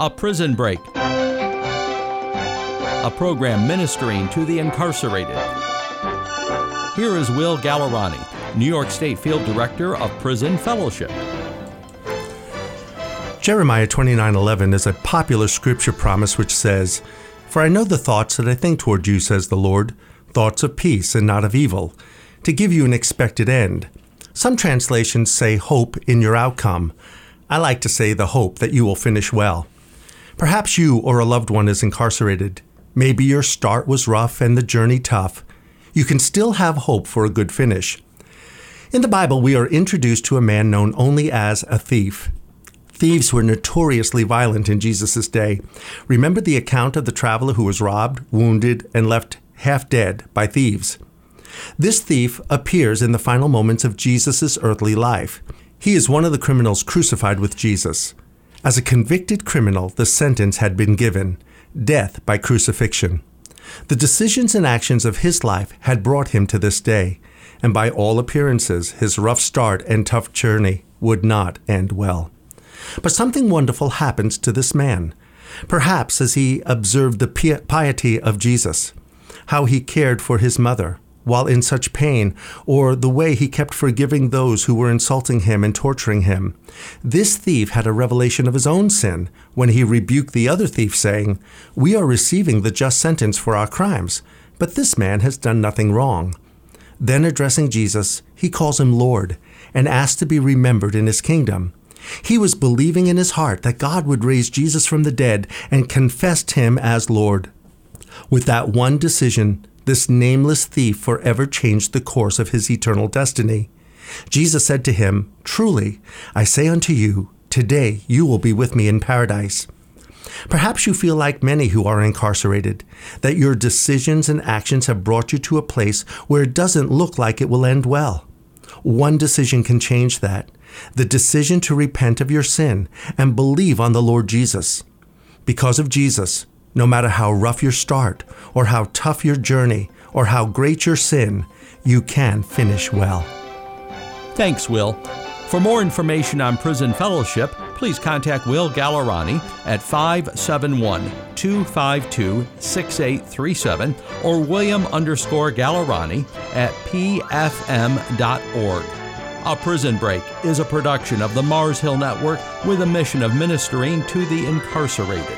A Prison Break, a program ministering to the incarcerated. Here is Will Gallerani, New York State Field Director of Prison Fellowship. Jeremiah 29:11 is a popular scripture promise which says, "For I know the thoughts that I think toward you," says the Lord, "thoughts of peace and not of evil, to give you an expected end." Some translations say hope in your outcome. I like to say the hope that you will finish well. Perhaps you or a loved one is incarcerated. Maybe your start was rough and the journey tough. You can still have hope for a good finish. In the Bible, we are introduced to a man known only as a thief. Thieves were notoriously violent in Jesus' day. Remember the account of the traveler who was robbed, wounded, and left half dead by thieves. This thief appears in the final moments of Jesus' earthly life. He is one of the criminals crucified with Jesus. As a convicted criminal, the sentence had been given death by crucifixion. The decisions and actions of his life had brought him to this day, and by all appearances, his rough start and tough journey would not end well. But something wonderful happens to this man. Perhaps as he observed the piety of Jesus, how he cared for his mother while in such pain, or the way he kept forgiving those who were insulting him and torturing him. This thief had a revelation of his own sin when he rebuked the other thief, saying, We are receiving the just sentence for our crimes, but this man has done nothing wrong. Then addressing Jesus, he calls him Lord and asks to be remembered in his kingdom. He was believing in his heart that God would raise Jesus from the dead and confessed him as Lord. With that one decision, this nameless thief forever changed the course of his eternal destiny. Jesus said to him, Truly, I say unto you, today you will be with me in paradise. Perhaps you feel like many who are incarcerated, that your decisions and actions have brought you to a place where it doesn't look like it will end well. One decision can change that the decision to repent of your sin and believe on the Lord Jesus. Because of Jesus, no matter how rough your start, or how tough your journey, or how great your sin, you can finish well. Thanks, Will. For more information on Prison Fellowship, please contact Will Gallerani at 571 252 6837 or William underscore Gallerani at pfm.org. A Prison Break is a production of the Mars Hill Network with a mission of ministering to the incarcerated.